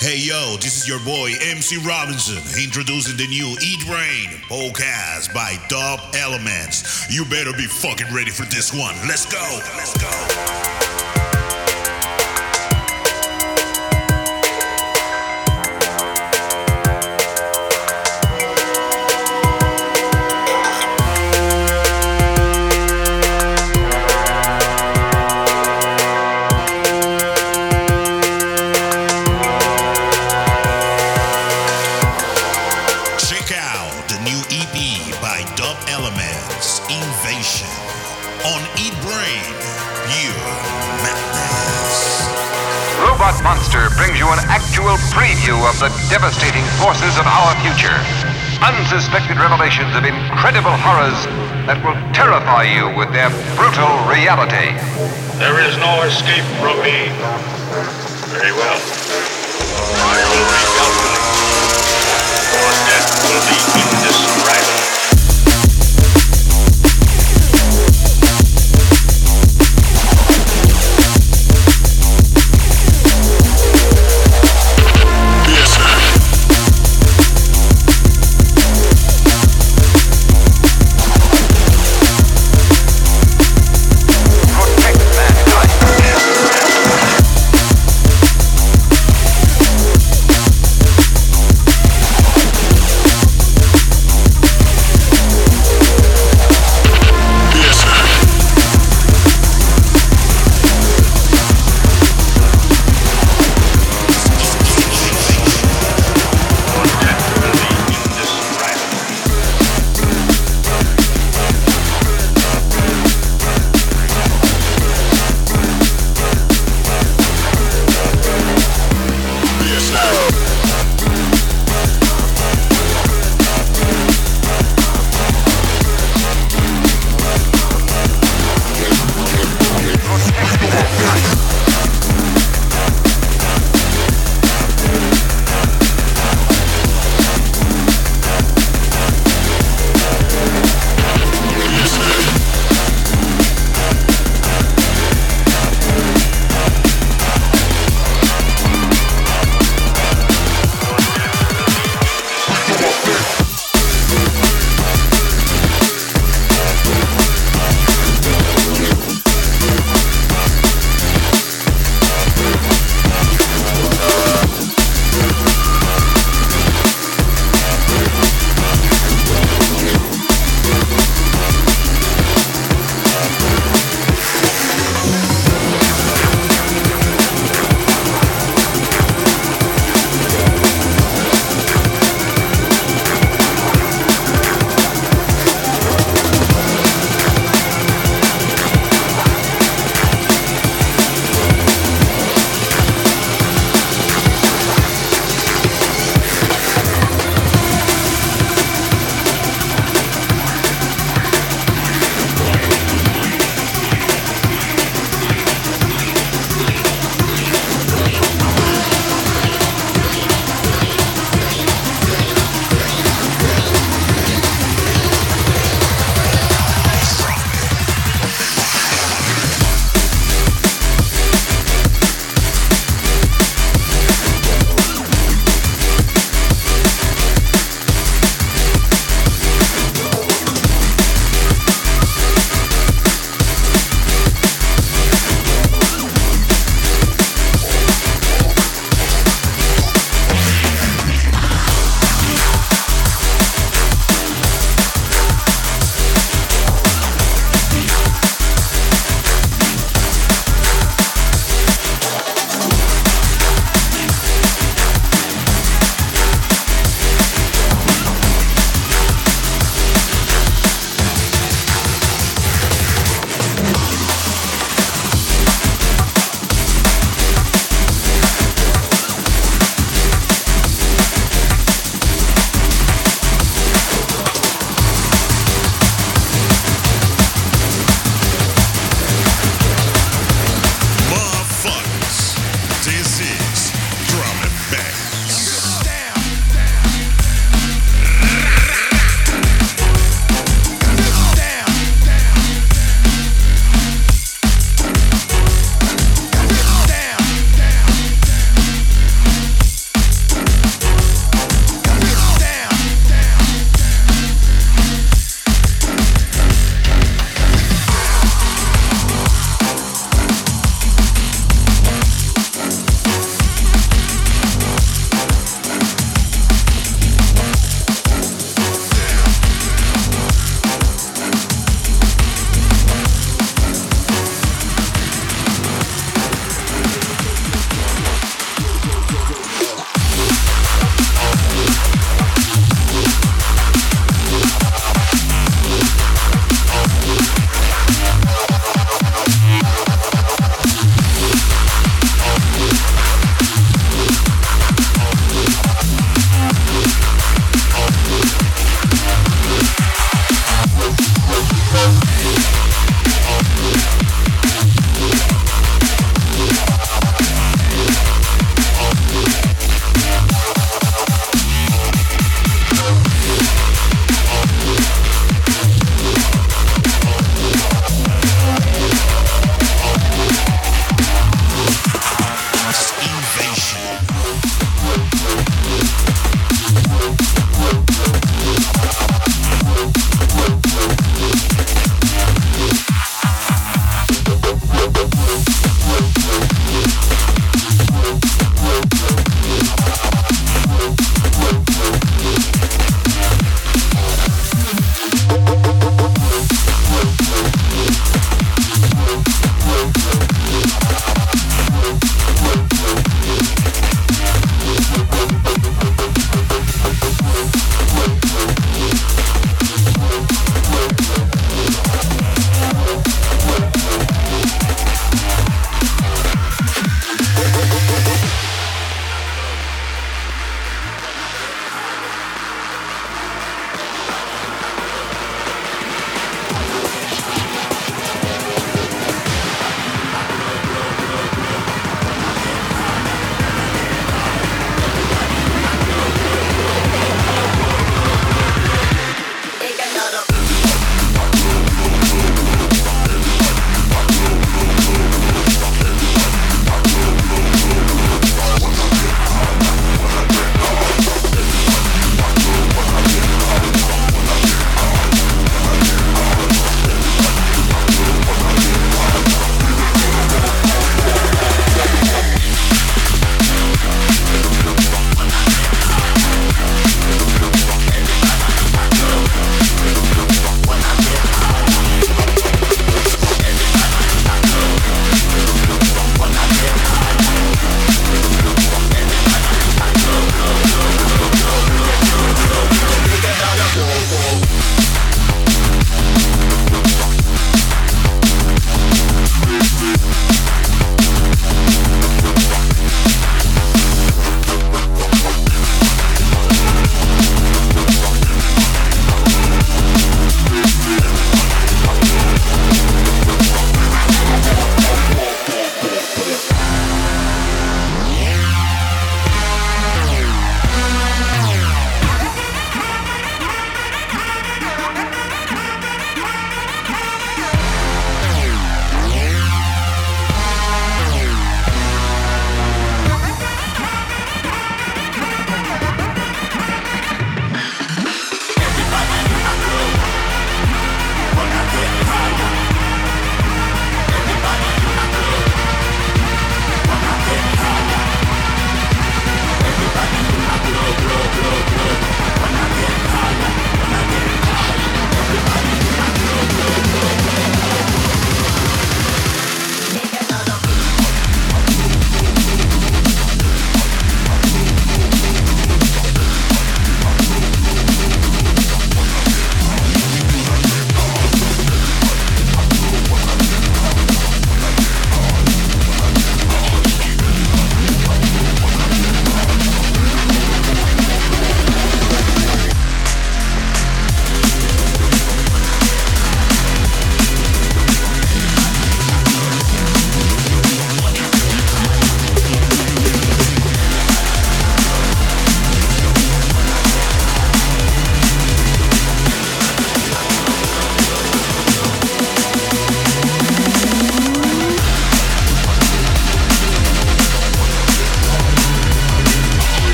Hey yo, this is your boy MC Robinson introducing the new Eatbrain podcast by Dub Elements. You better be fucking ready for this one. Let's go. Let's go. Of the devastating forces of our future. Unsuspected revelations of incredible horrors that will terrify you with their brutal reality. There is no escape from me. Very well.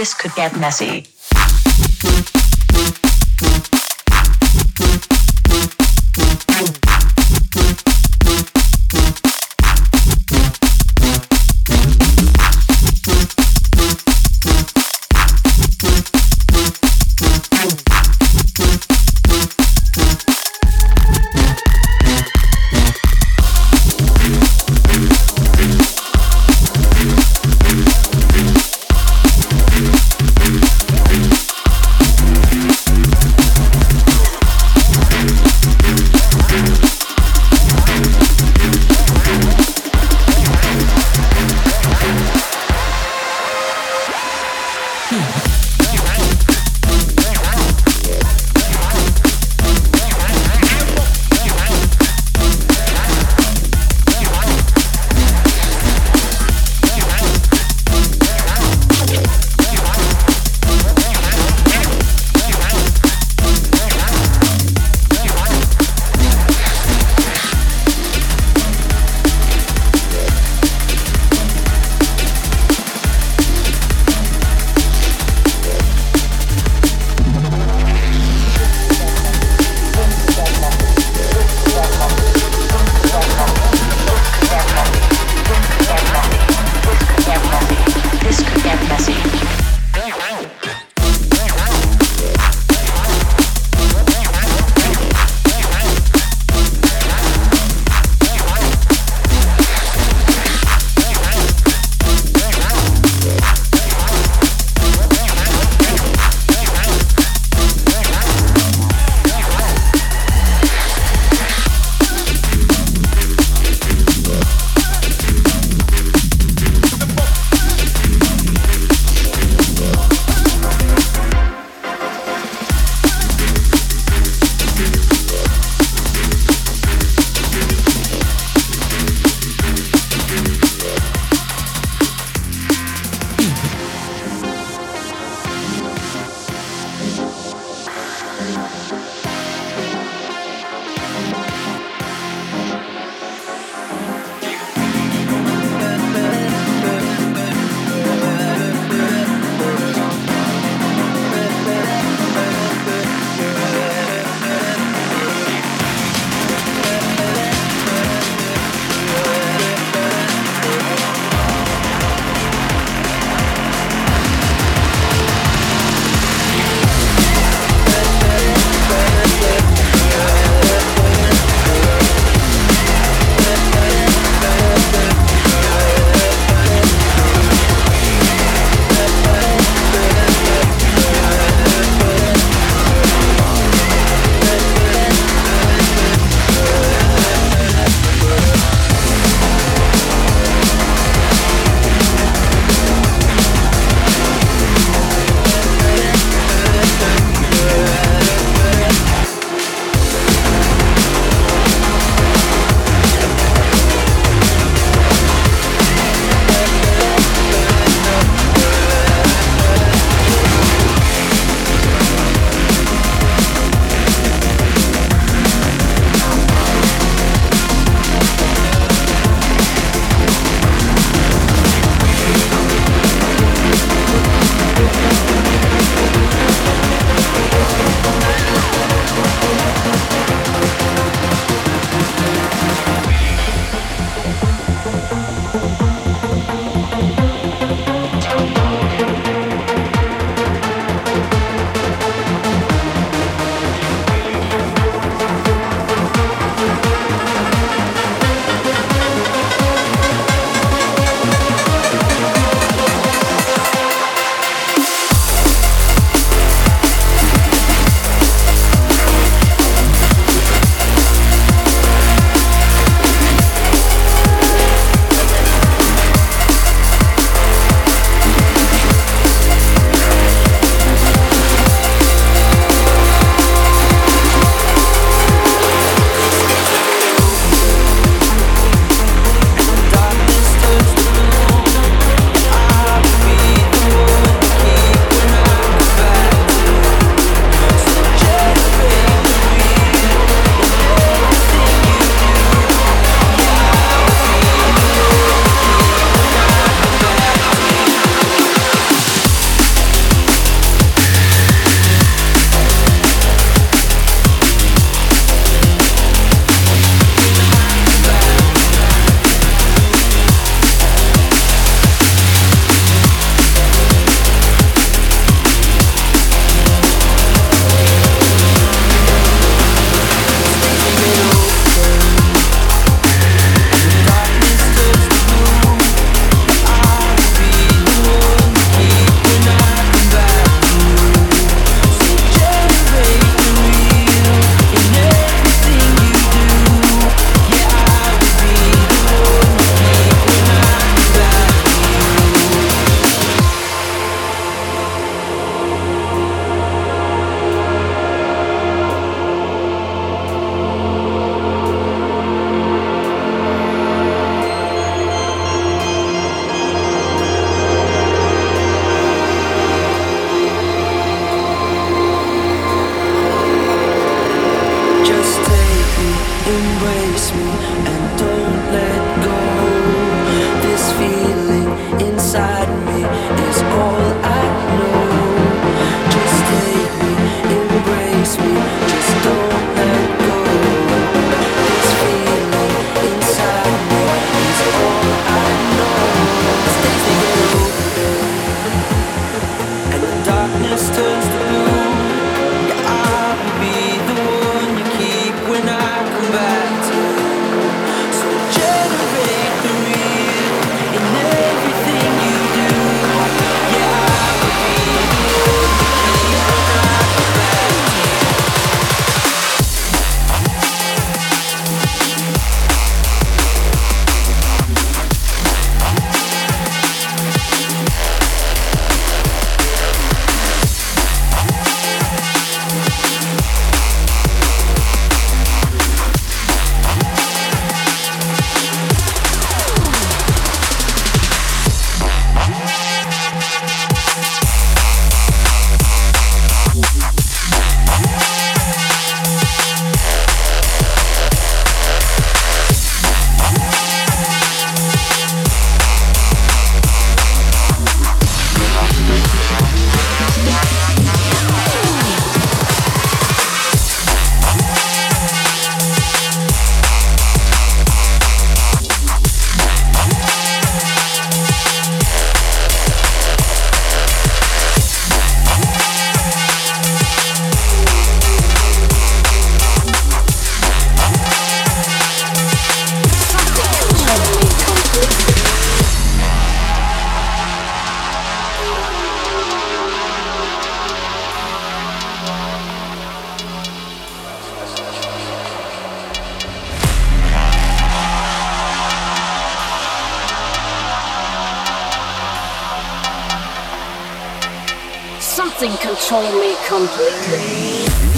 This could get messy. Something control me completely.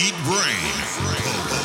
Eat Brain